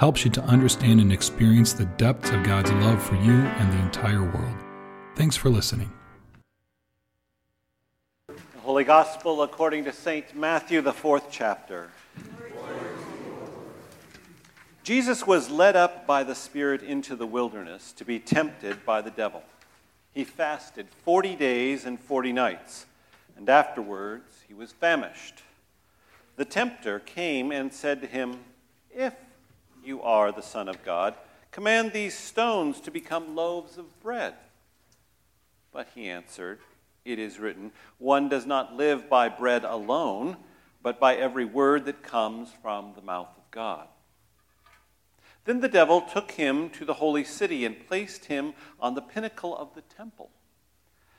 helps you to understand and experience the depths of God's love for you and the entire world. Thanks for listening. The Holy Gospel according to St. Matthew, the fourth chapter. Jesus was led up by the Spirit into the wilderness to be tempted by the devil. He fasted 40 days and 40 nights, and afterwards he was famished. The tempter came and said to him, If you are the Son of God. Command these stones to become loaves of bread. But he answered, It is written, One does not live by bread alone, but by every word that comes from the mouth of God. Then the devil took him to the holy city and placed him on the pinnacle of the temple,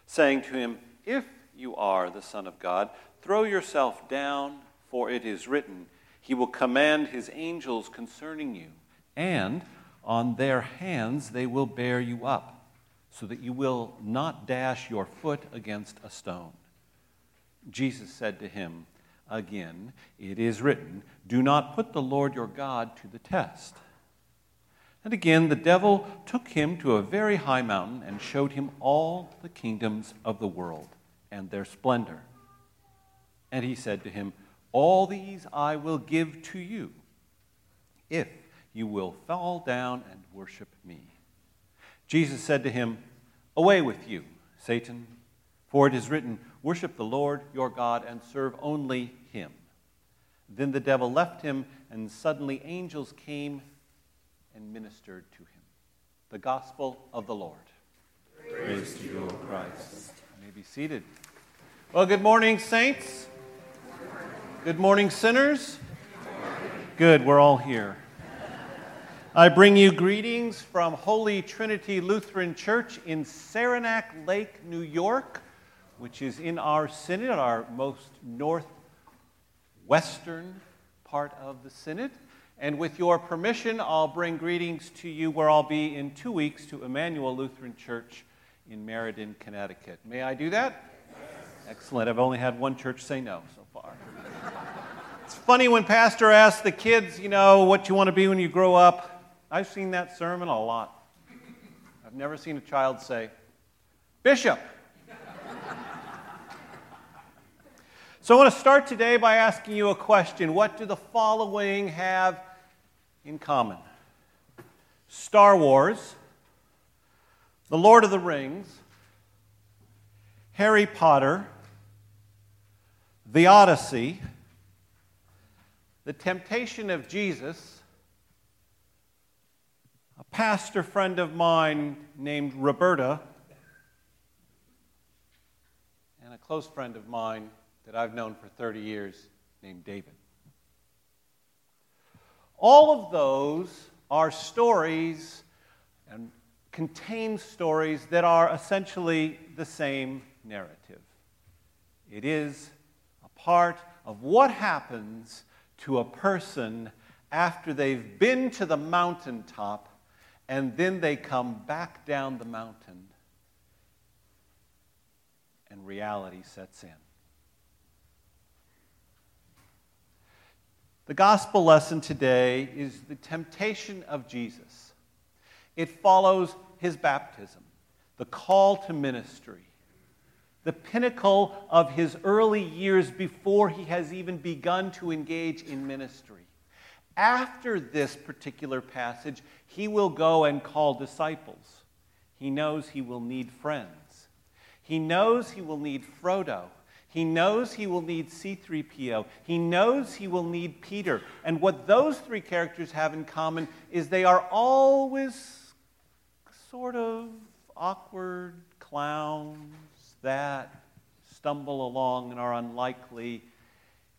saying to him, If you are the Son of God, throw yourself down, for it is written, he will command his angels concerning you, and on their hands they will bear you up, so that you will not dash your foot against a stone. Jesus said to him, Again, it is written, Do not put the Lord your God to the test. And again, the devil took him to a very high mountain and showed him all the kingdoms of the world and their splendor. And he said to him, all these I will give to you if you will fall down and worship me. Jesus said to him, Away with you, Satan, for it is written, Worship the Lord your God and serve only him. Then the devil left him, and suddenly angels came and ministered to him. The gospel of the Lord. Praise, Praise to you, Christ. You may be seated. Well, good morning, saints. Good morning, sinners. Good, we're all here. I bring you greetings from Holy Trinity Lutheran Church in Saranac Lake, New York, which is in our synod, our most northwestern part of the synod. And with your permission, I'll bring greetings to you where I'll be in two weeks to Emmanuel Lutheran Church in Meriden, Connecticut. May I do that? Excellent. I've only had one church say no so far. It's funny when Pastor asks the kids, you know, what you want to be when you grow up. I've seen that sermon a lot. I've never seen a child say, Bishop. so I want to start today by asking you a question. What do the following have in common? Star Wars, The Lord of the Rings, Harry Potter, The Odyssey, the temptation of Jesus, a pastor friend of mine named Roberta, and a close friend of mine that I've known for 30 years named David. All of those are stories and contain stories that are essentially the same narrative. It is a part of what happens to a person after they've been to the mountaintop and then they come back down the mountain and reality sets in. The gospel lesson today is the temptation of Jesus. It follows his baptism, the call to ministry, the pinnacle of his early years before he has even begun to engage in ministry. After this particular passage, he will go and call disciples. He knows he will need friends. He knows he will need Frodo. He knows he will need C3PO. He knows he will need Peter. And what those three characters have in common is they are always sort of awkward clowns that stumble along and are unlikely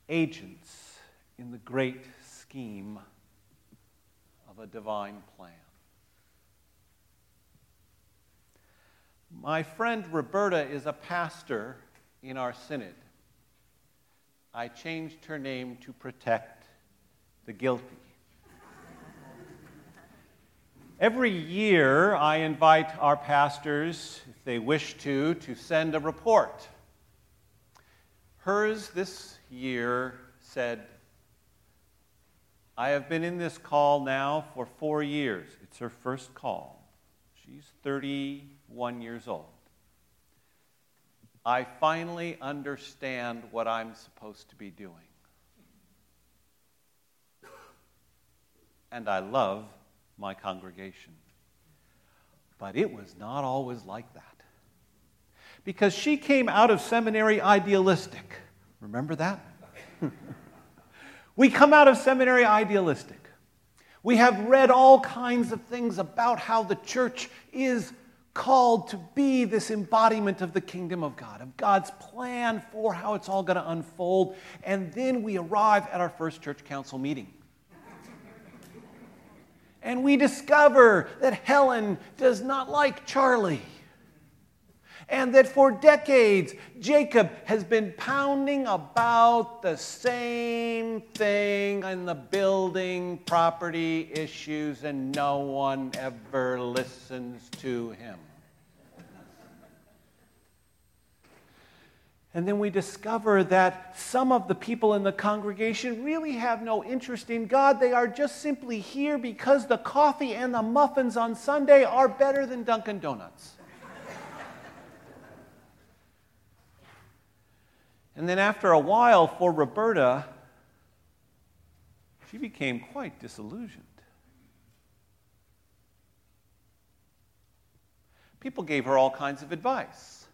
agents in the great scheme of a divine plan. My friend Roberta is a pastor in our synod. I changed her name to protect the guilty. Every year, I invite our pastors, if they wish to, to send a report. Hers this year said, I have been in this call now for four years. It's her first call. She's 31 years old. I finally understand what I'm supposed to be doing. And I love my congregation. But it was not always like that. Because she came out of seminary idealistic. Remember that? we come out of seminary idealistic. We have read all kinds of things about how the church is called to be this embodiment of the kingdom of God, of God's plan for how it's all going to unfold. And then we arrive at our first church council meeting. And we discover that Helen does not like Charlie and that for decades Jacob has been pounding about the same thing in the building property issues, and no one ever listens to him. And then we discover that some of the people in the congregation really have no interest in God. They are just simply here because the coffee and the muffins on Sunday are better than Dunkin' Donuts. And then after a while, for Roberta, she became quite disillusioned. People gave her all kinds of advice,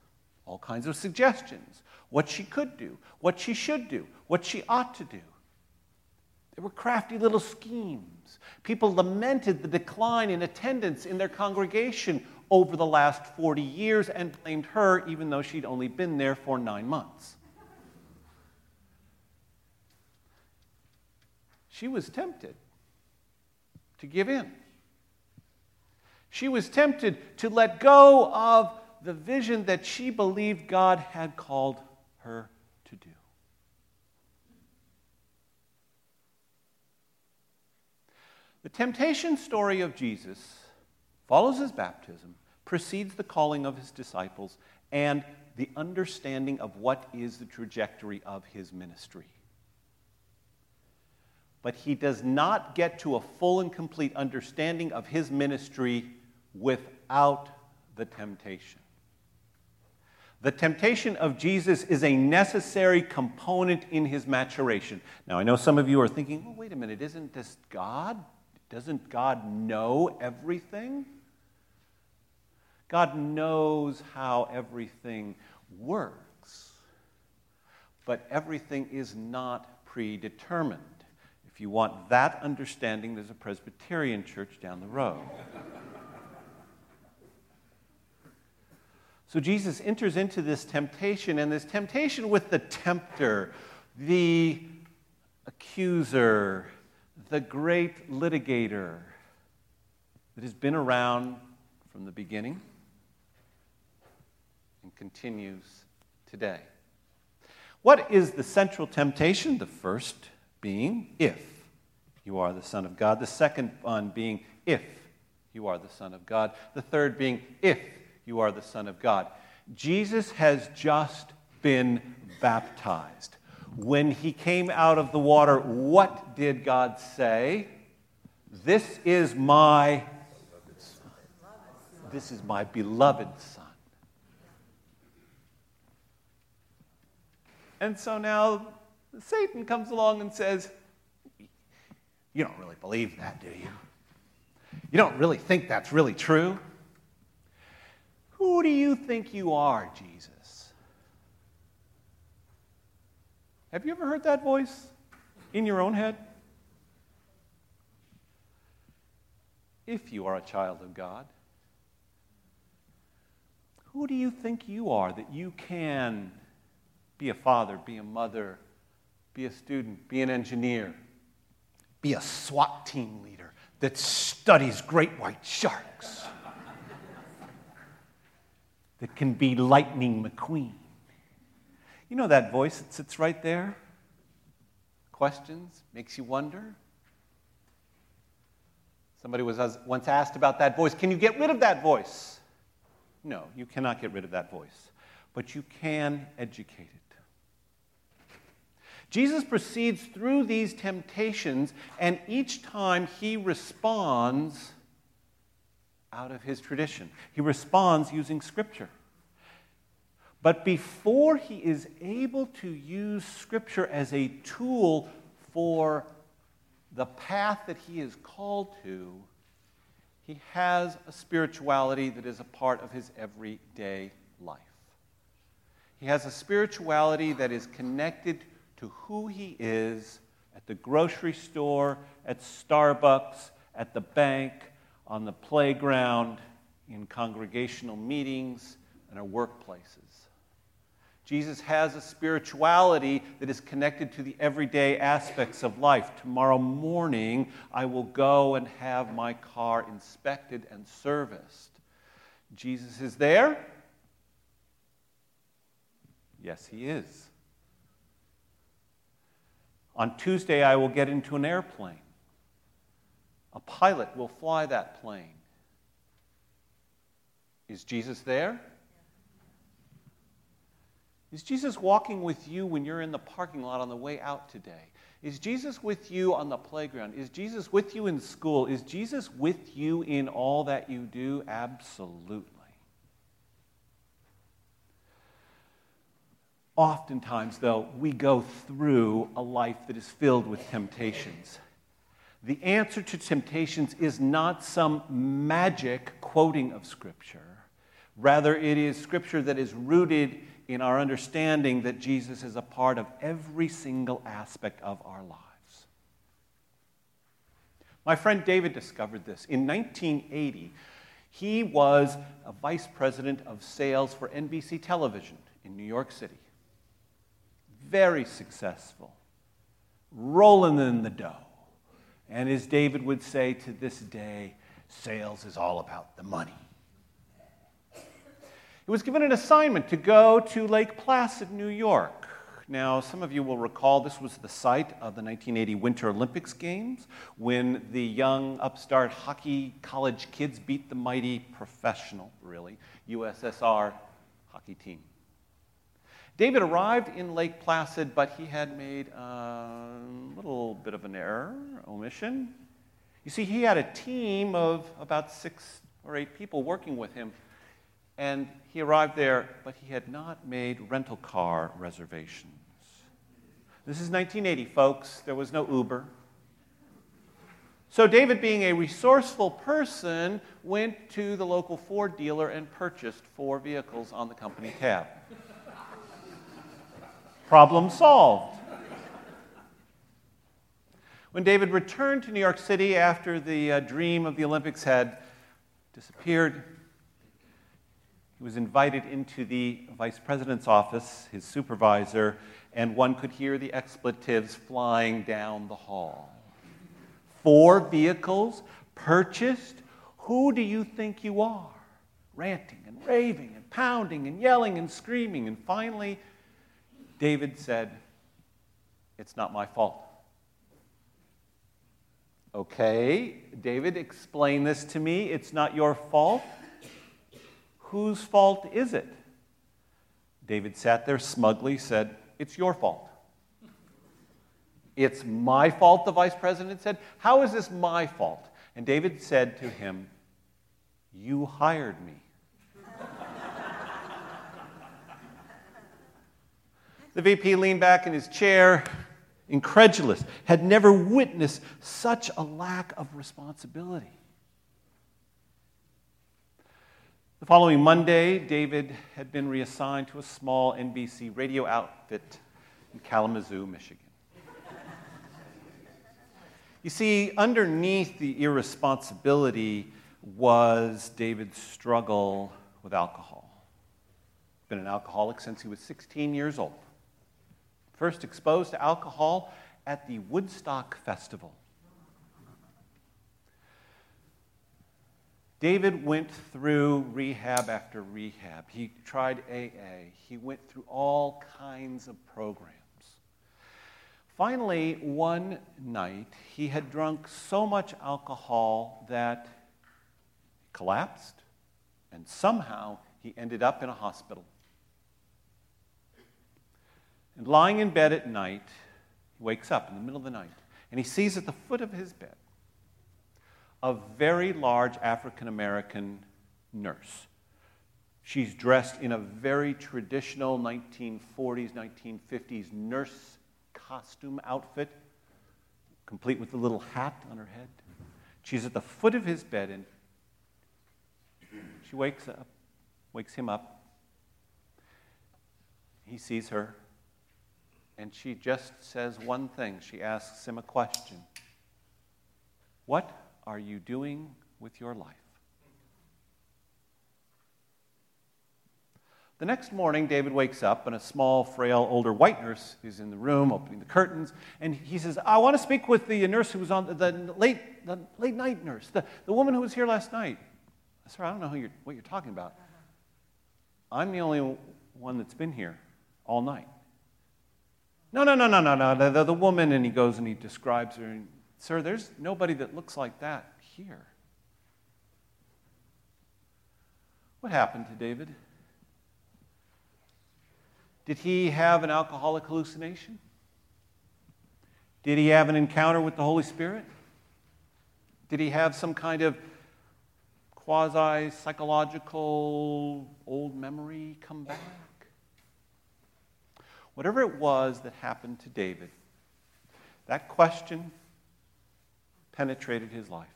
all kinds of suggestions, what she could do, what she should do, what she ought to do. There were crafty little schemes. People lamented the decline in attendance in their congregation over the last 40 years and blamed her, even though she'd only been there for nine months. she was tempted to give in. She was tempted to let go of the vision that she believed God had called her to do. The temptation story of Jesus follows his baptism, precedes the calling of his disciples, and the understanding of what is the trajectory of his ministry but he does not get to a full and complete understanding of his ministry without the temptation. The temptation of Jesus is a necessary component in his maturation. Now, I know some of you are thinking, well, wait a minute, isn't this God? Doesn't God know everything? God knows how everything works, but everything is not predetermined. If you want that understanding, there's a Presbyterian church down the road. So Jesus enters into this temptation, and this temptation with the tempter, the accuser, the great litigator that has been around from the beginning and continues today. What is the central temptation? The first being if you are the Son of God. The second one being if you are the Son of God. The third being if you are the Son of God. Jesus has just been baptized. When he came out of the water, what did God say? This is my this is my beloved son. And so now Satan comes along and says, You don't really believe that, do you? You don't really think that's really true? Who do you think you are, Jesus? Have you ever heard that voice in your own head? If you are a child of God, who do you think you are that you can be a father, be a mother, be a student, be an engineer, be a SWAT team leader. that studies great white sharks, that can be Lightning McQueen. You know that voice that sits right there? Questions, makes you wonder. Somebody was once asked about that voice. Can you get rid of that voice? No, you cannot get rid of that voice, but you can educate it. Jesus proceeds through these temptations, and each time he responds out of his tradition. He responds using Scripture. But before he is able to use Scripture as a tool for the path that he is called to, he has a spirituality that is a part of his everyday life. He has a spirituality that is connected to who he is at the grocery store, at Starbucks, at the bank, on the playground, in congregational meetings, and our workplaces. Jesus has a spirituality that is connected to the everyday aspects of life. Tomorrow morning, I will go and have my car inspected and serviced. Jesus is there? Yes, he is. On Tuesday, I will get into an airplane. A pilot will fly that plane. Is Jesus there? Is Jesus walking with you when you're in the parking lot on the way out today? Is Jesus with you on the playground? Is Jesus with you in school? Is Jesus with you in all that you do? Absolutely. Oftentimes, though, we go through a life that is filled with temptations. The answer to temptations is not some magic quoting of Scripture. Rather, it is Scripture that is rooted in our understanding that Jesus is a part of every single aspect of our lives. My friend David discovered this. In 1980, he was a vice president of sales for NBC television in New York City. Very successful, rolling in the dough. And as David would say to this day, sales is all about the money. He was given an assignment to go to Lake Placid, New York. Now, some of you will recall this was the site of the 1980 Winter Olympics Games when the young upstart hockey college kids beat the mighty professional, really, USSR hockey team. David arrived in Lake Placid, but he had made a little bit of an error, omission. You see, he had a team of about six or eight people working with him and he arrived there, but he had not made rental car reservations. This is 1980, folks. There was no Uber. So, David, being a resourceful person, went to the local Ford dealer and purchased four vehicles on the company tab. Problem solved. When David returned to New York City after the uh, dream of the Olympics had disappeared, he was invited into the vice president's office, his supervisor, and one could hear the expletives flying down the hall. Four vehicles purchased? Who do you think you are? Ranting and raving and pounding and yelling and screaming. And finally, David said, It's not my fault. Okay, David, explain this to me. It's not your fault. Whose fault is it? David sat there smugly, said, It's your fault. It's my fault, the vice president said. How is this my fault? And David said to him, You hired me. The VP leaned back in his chair, incredulous, had never witnessed such a lack of responsibility. The following Monday, David had been reassigned to a small NBC radio outfit in Kalamazoo, Michigan. You see, underneath the irresponsibility was David's struggle with alcohol. Been an alcoholic since he was 16 years old. First exposed to alcohol at the Woodstock Festival. David went through rehab after rehab. He tried AA. He went through all kinds of programs. Finally, one night, he had drunk so much alcohol that he collapsed, and somehow he ended up in a hospital. And lying in bed at night, he wakes up in the middle of the night, and he sees at the foot of his bed a very large African American nurse. She's dressed in a very traditional 1940s, 1950s nurse costume outfit, complete with a little hat on her head. She's at the foot of his bed and she wakes up, wakes him up. He sees her and she just says one thing. She asks him a question What are you doing with your life? The next morning, David wakes up, and a small, frail, older white nurse is in the room opening the curtains. And he says, I want to speak with the nurse who was on the, the late, the late night nurse, the, the woman who was here last night. Sir, I don't know you're, what you're talking about. I'm the only one that's been here all night. No, no, no, no, no, no. The, the, the woman, and he goes and he describes her. And Sir, there's nobody that looks like that here. What happened to David? Did he have an alcoholic hallucination? Did he have an encounter with the Holy Spirit? Did he have some kind of quasi psychological old memory come back? Whatever it was that happened to David, that question penetrated his life.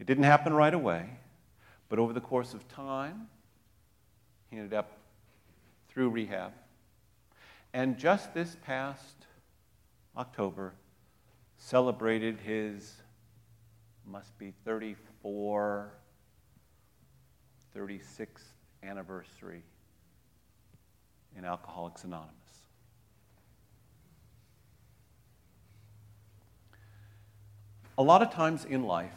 It didn't happen right away, but over the course of time, he ended up through rehab. And just this past October, celebrated his, must be 34, 36th anniversary in Alcoholics Anonymous. A lot of times in life,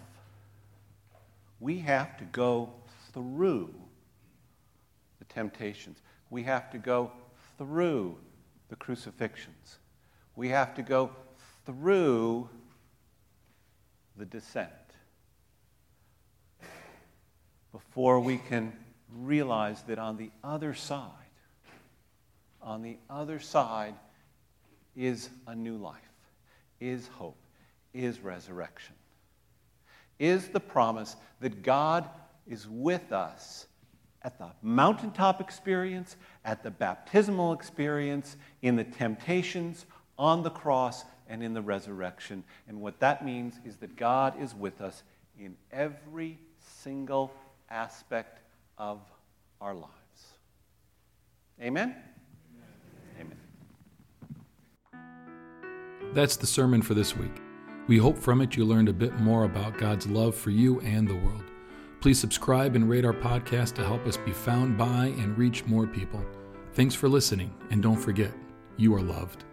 we have to go through the temptations. We have to go through the crucifixions. We have to go through the descent before we can realize that on the other side, on the other side is a new life, is hope, is resurrection, is the promise that God is with us at the mountaintop experience, at the baptismal experience, in the temptations, on the cross, and in the resurrection. And what that means is that God is with us in every single aspect of our lives. Amen? That's the sermon for this week. We hope from it you learned a bit more about God's love for you and the world. Please subscribe and rate our podcast to help us be found by and reach more people. Thanks for listening, and don't forget, you are loved.